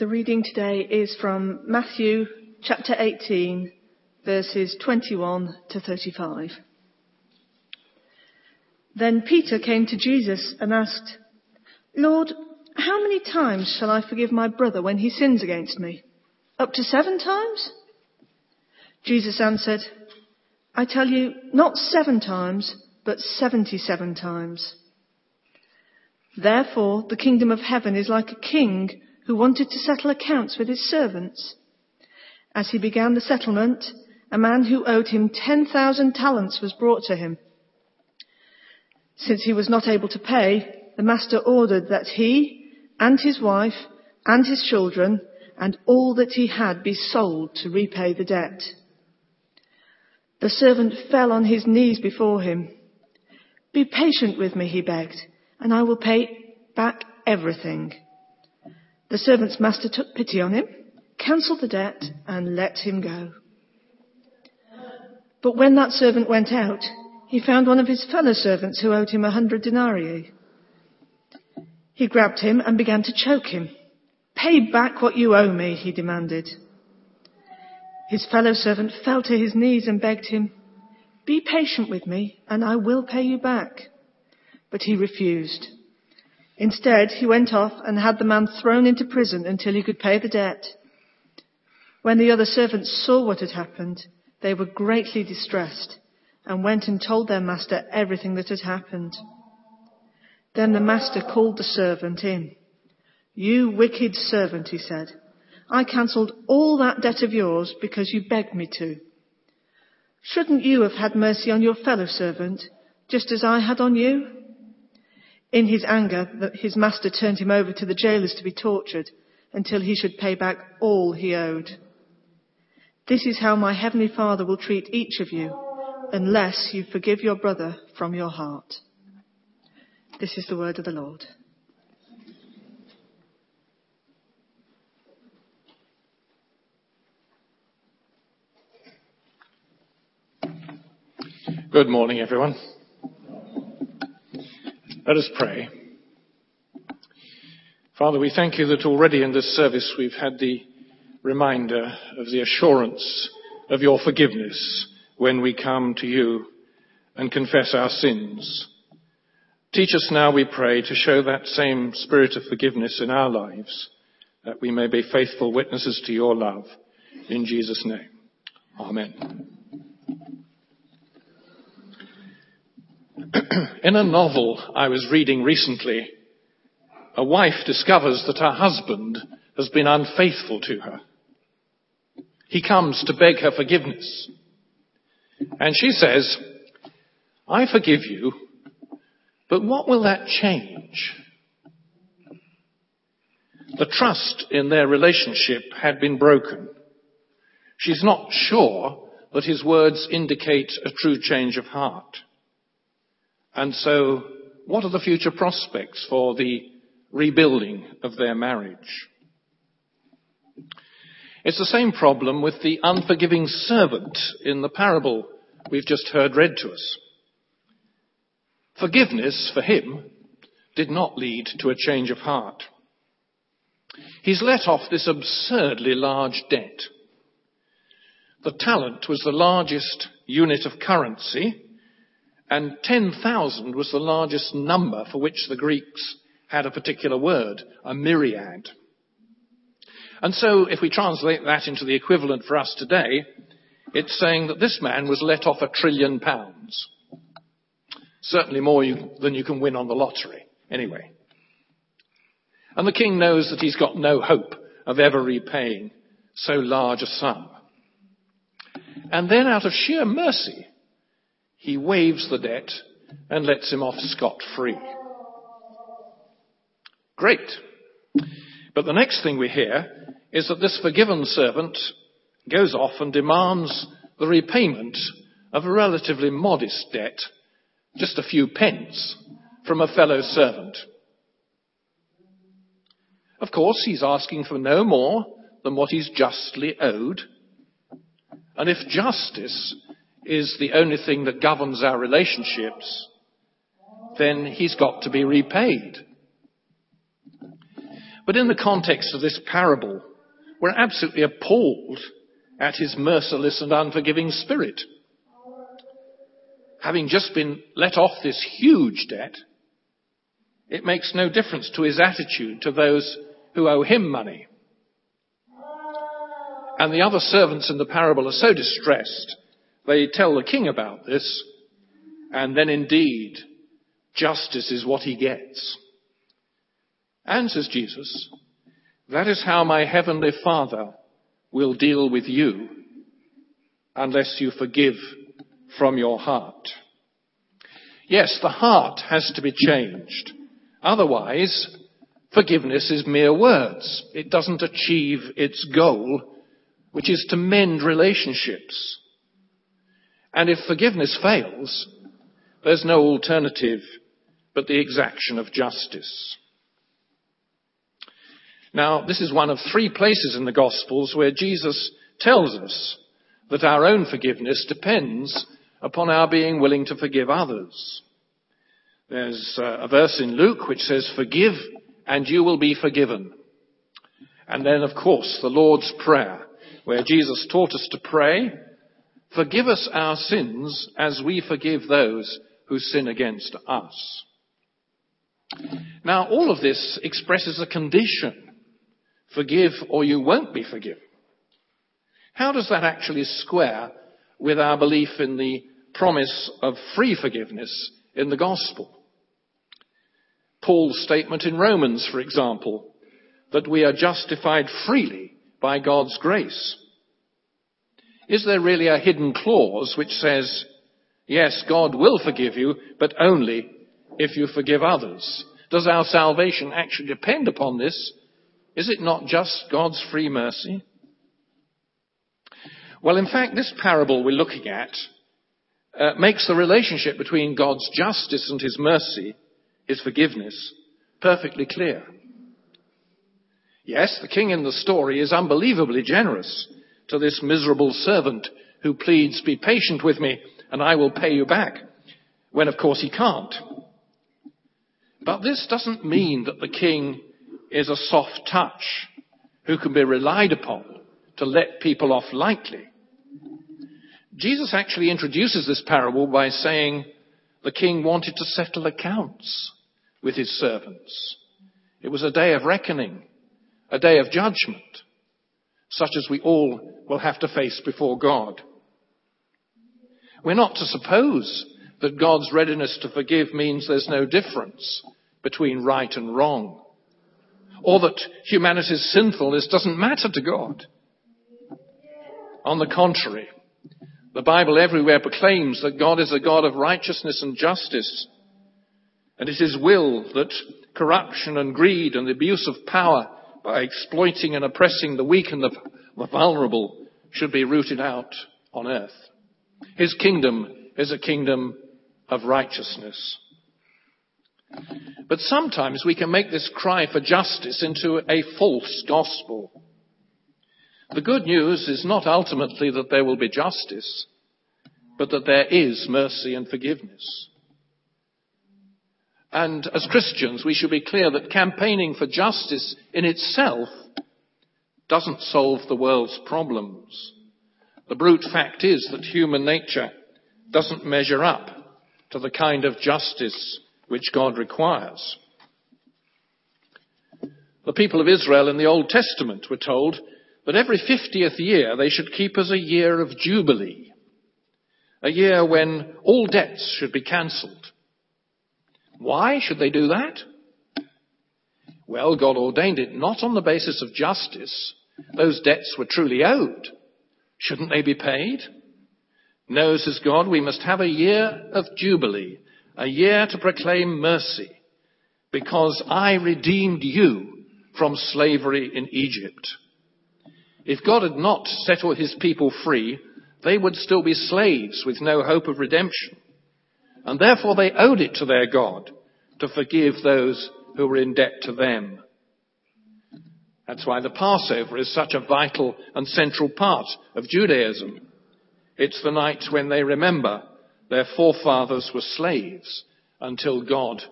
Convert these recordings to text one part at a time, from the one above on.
The reading today is from Matthew chapter 18, verses 21 to 35. Then Peter came to Jesus and asked, Lord, how many times shall I forgive my brother when he sins against me? Up to seven times? Jesus answered, I tell you, not seven times, but seventy-seven times. Therefore, the kingdom of heaven is like a king who wanted to settle accounts with his servants. As he began the settlement, a man who owed him 10,000 talents was brought to him. Since he was not able to pay, the master ordered that he and his wife and his children and all that he had be sold to repay the debt. The servant fell on his knees before him. Be patient with me, he begged, and I will pay back everything. The servant's master took pity on him, cancelled the debt, and let him go. But when that servant went out, he found one of his fellow servants who owed him a hundred denarii. He grabbed him and began to choke him. Pay back what you owe me, he demanded. His fellow servant fell to his knees and begged him, Be patient with me, and I will pay you back. But he refused. Instead, he went off and had the man thrown into prison until he could pay the debt. When the other servants saw what had happened, they were greatly distressed and went and told their master everything that had happened. Then the master called the servant in. You wicked servant, he said. I cancelled all that debt of yours because you begged me to. Shouldn't you have had mercy on your fellow servant, just as I had on you? In his anger, his master turned him over to the jailers to be tortured until he should pay back all he owed. This is how my heavenly Father will treat each of you unless you forgive your brother from your heart. This is the word of the Lord. Good morning, everyone. Let us pray. Father, we thank you that already in this service we've had the reminder of the assurance of your forgiveness when we come to you and confess our sins. Teach us now, we pray, to show that same spirit of forgiveness in our lives, that we may be faithful witnesses to your love. In Jesus' name. Amen. In a novel I was reading recently, a wife discovers that her husband has been unfaithful to her. He comes to beg her forgiveness. And she says, I forgive you, but what will that change? The trust in their relationship had been broken. She's not sure that his words indicate a true change of heart. And so, what are the future prospects for the rebuilding of their marriage? It's the same problem with the unforgiving servant in the parable we've just heard read to us. Forgiveness for him did not lead to a change of heart. He's let off this absurdly large debt. The talent was the largest unit of currency and 10,000 was the largest number for which the Greeks had a particular word, a myriad. And so if we translate that into the equivalent for us today, it's saying that this man was let off a trillion pounds. Certainly more you, than you can win on the lottery, anyway. And the king knows that he's got no hope of ever repaying so large a sum. And then out of sheer mercy, he waives the debt and lets him off scot free. Great. But the next thing we hear is that this forgiven servant goes off and demands the repayment of a relatively modest debt, just a few pence, from a fellow servant. Of course, he's asking for no more than what he's justly owed. And if justice is the only thing that governs our relationships, then he's got to be repaid. But in the context of this parable, we're absolutely appalled at his merciless and unforgiving spirit. Having just been let off this huge debt, it makes no difference to his attitude to those who owe him money. And the other servants in the parable are so distressed, they tell the king about this, and then indeed, justice is what he gets. And says Jesus, that is how my heavenly Father will deal with you unless you forgive from your heart. Yes, the heart has to be changed. Otherwise, forgiveness is mere words. It doesn't achieve its goal, which is to mend relationships. And if forgiveness fails, there's no alternative but the exaction of justice. Now, this is one of three places in the Gospels where Jesus tells us that our own forgiveness depends upon our being willing to forgive others. There's uh, a verse in Luke which says, forgive and you will be forgiven. And then, of course, the Lord's Prayer, where Jesus taught us to pray, forgive us our sins as we forgive those who sin against us. Now, all of this expresses a condition Forgive or you won't be forgiven. How does that actually square with our belief in the promise of free forgiveness in the gospel? Paul's statement in Romans, for example, that we are justified freely by God's grace. Is there really a hidden clause which says, yes, God will forgive you, but only if you forgive others? Does our salvation actually depend upon this, is it not just God's free mercy? Well, in fact, this parable we're looking at uh, makes the relationship between God's justice and his mercy, his forgiveness, perfectly clear. Yes, the king in the story is unbelievably generous to this miserable servant who pleads, be patient with me and I will pay you back, when of course he can't. But this doesn't mean that the king is a soft touch who can be relied upon to let people off lightly. Jesus actually introduces this parable by saying the king wanted to settle accounts with his servants. It was a day of reckoning, a day of judgment, such as we all will have to face before God. We're not to suppose that God's readiness to forgive means there's no difference between right and wrong or that humanity's sinfulness doesn't matter to God. On the contrary, the Bible everywhere proclaims that God is a God of righteousness and justice, and it is will that corruption and greed and the abuse of power by exploiting and oppressing the weak and the, the vulnerable should be rooted out on earth. His kingdom is a kingdom of righteousness. But sometimes we can make this cry for justice into a false gospel. The good news is not ultimately that there will be justice, but that there is mercy and forgiveness. And as Christians, we should be clear that campaigning for justice in itself doesn't solve the world's problems. The brute fact is that human nature doesn't measure up to the kind of justice which God requires. The people of Israel in the Old Testament were told that every 50th year they should keep as a year of jubilee, a year when all debts should be cancelled. Why should they do that? Well, God ordained it not on the basis of justice. Those debts were truly owed. Shouldn't they be paid? No, says God, we must have a year of jubilee, a year to proclaim mercy, because I redeemed you from slavery in Egypt. If God had not set all his people free, they would still be slaves with no hope of redemption. And therefore they owed it to their God to forgive those who were in debt to them. That's why the Passover is such a vital and central part of Judaism. It's the night when they remember their forefathers were slaves until God,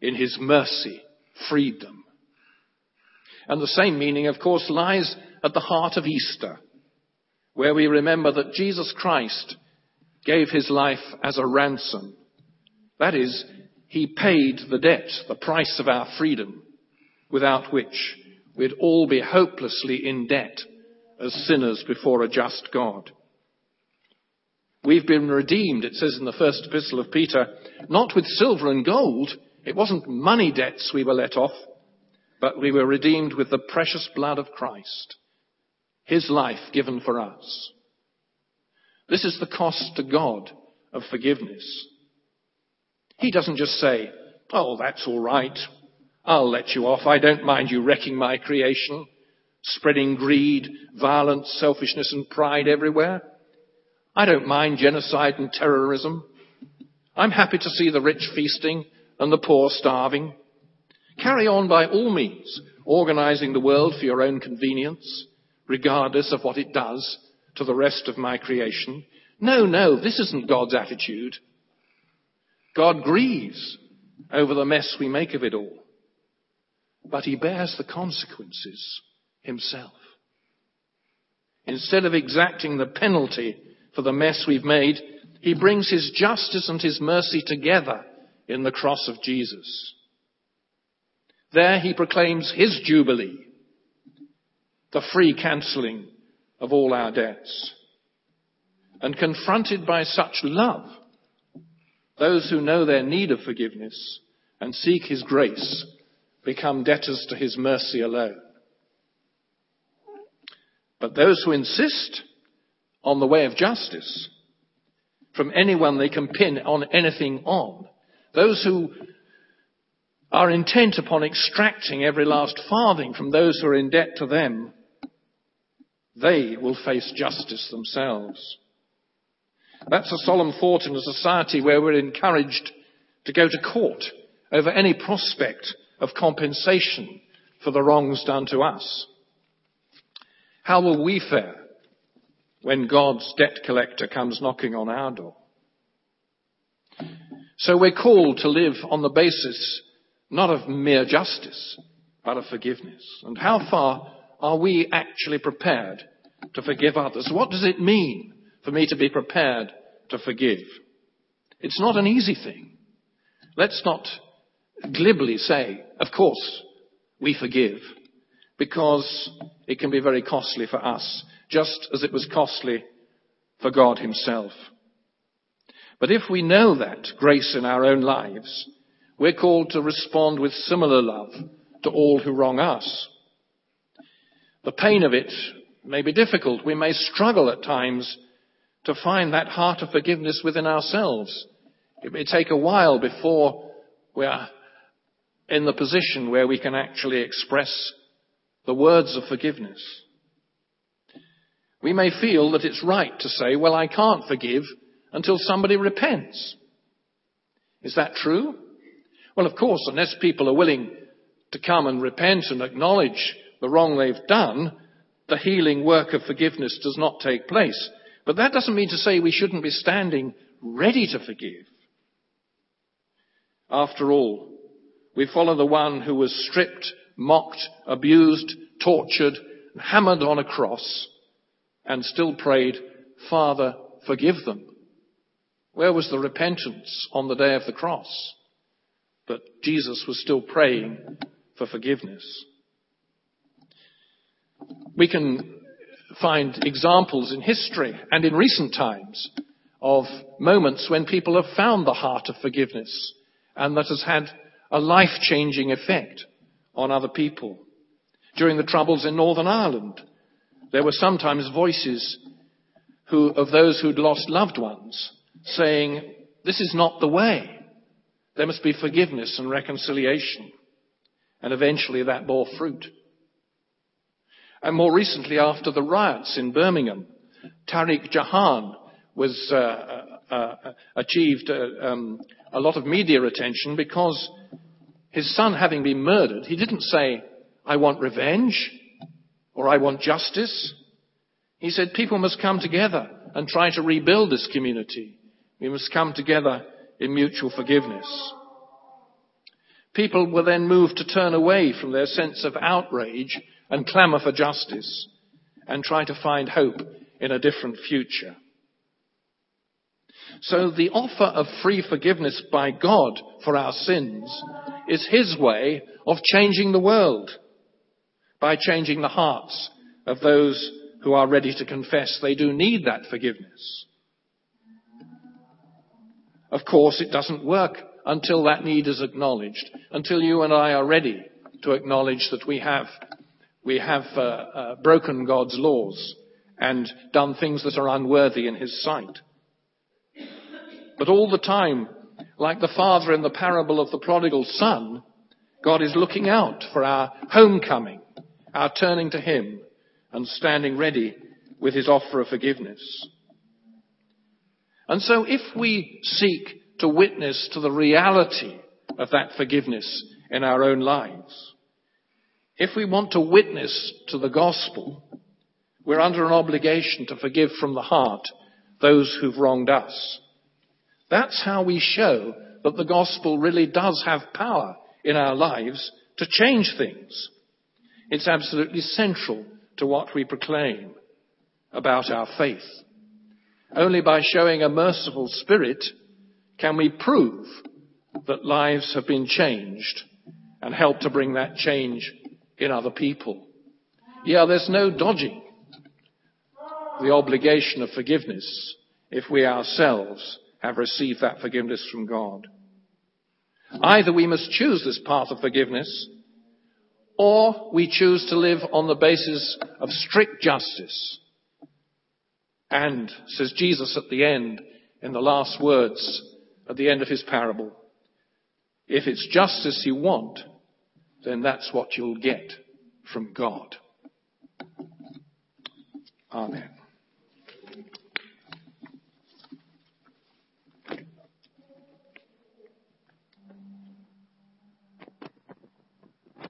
in his mercy, freed them. And the same meaning, of course, lies at the heart of Easter, where we remember that Jesus Christ gave his life as a ransom. That is, he paid the debt, the price of our freedom, without which we'd all be hopelessly in debt as sinners before a just God. We've been redeemed, it says in the first epistle of Peter, not with silver and gold. It wasn't money debts we were let off, but we were redeemed with the precious blood of Christ, His life given for us. This is the cost to God of forgiveness. He doesn't just say, oh, that's all right. I'll let you off. I don't mind you wrecking my creation, spreading greed, violence, selfishness and pride everywhere. I don't mind genocide and terrorism. I'm happy to see the rich feasting and the poor starving. Carry on by all means, organizing the world for your own convenience, regardless of what it does to the rest of my creation. No, no, this isn't God's attitude. God grieves over the mess we make of it all. But he bears the consequences himself. Instead of exacting the penalty for the mess we've made, he brings his justice and his mercy together in the cross of Jesus. There he proclaims his jubilee, the free cancelling of all our debts. And confronted by such love, those who know their need of forgiveness and seek his grace become debtors to his mercy alone. But those who insist on the way of justice from anyone they can pin on anything on, those who are intent upon extracting every last farthing from those who are in debt to them, they will face justice themselves. That's a solemn thought in a society where we're encouraged to go to court over any prospect of compensation for the wrongs done to us. How will we fare when God's debt collector comes knocking on our door? So we're called to live on the basis not of mere justice, but of forgiveness. And how far are we actually prepared to forgive others? What does it mean for me to be prepared to forgive. It's not an easy thing. Let's not glibly say, of course, we forgive, because it can be very costly for us, just as it was costly for God Himself. But if we know that grace in our own lives, we're called to respond with similar love to all who wrong us. The pain of it may be difficult. We may struggle at times to find that heart of forgiveness within ourselves. It may take a while before we're in the position where we can actually express the words of forgiveness. We may feel that it's right to say, well, I can't forgive until somebody repents. Is that true? Well, of course, unless people are willing to come and repent and acknowledge the wrong they've done, the healing work of forgiveness does not take place. But that doesn't mean to say we shouldn't be standing ready to forgive. After all, we follow the one who was stripped, mocked, abused, tortured, hammered on a cross, and still prayed, Father, forgive them. Where was the repentance on the day of the cross? But Jesus was still praying for forgiveness. We can find examples in history and in recent times of moments when people have found the heart of forgiveness and that has had a life changing effect on other people. During the troubles in Northern Ireland, there were sometimes voices who, of those who'd lost loved ones saying, this is not the way. There must be forgiveness and reconciliation. And eventually that bore fruit. And more recently, after the riots in Birmingham, Tariq Jahan was uh, uh, uh, achieved uh, um, a lot of media attention because his son having been murdered, he didn't say, I want revenge or I want justice. He said people must come together and try to rebuild this community. We must come together in mutual forgiveness. People were then moved to turn away from their sense of outrage and clamour for justice and try to find hope in a different future. So the offer of free forgiveness by God for our sins is His way of changing the world by changing the hearts of those who are ready to confess they do need that forgiveness. Of course, it doesn't work until that need is acknowledged, until you and I are ready to acknowledge that we have, we have uh, uh, broken God's laws and done things that are unworthy in His sight. But all the time, like the father in the parable of the prodigal son, God is looking out for our homecoming, our turning to Him and standing ready with His offer of forgiveness. And so if we seek to witness to the reality of that forgiveness in our own lives, if we want to witness to the gospel, we're under an obligation to forgive from the heart those who've wronged us. That's how we show that the gospel really does have power in our lives to change things. It's absolutely central to what we proclaim about our faith. Only by showing a merciful spirit can we prove that lives have been changed and help to bring that change in other people. Yeah, there's no dodging the obligation of forgiveness if we ourselves have received that forgiveness from God. Either we must choose this path of forgiveness, or we choose to live on the basis of strict justice. And, says Jesus at the end, in the last words at the end of his parable, if it's justice you want, then that's what you'll get from God. Amen.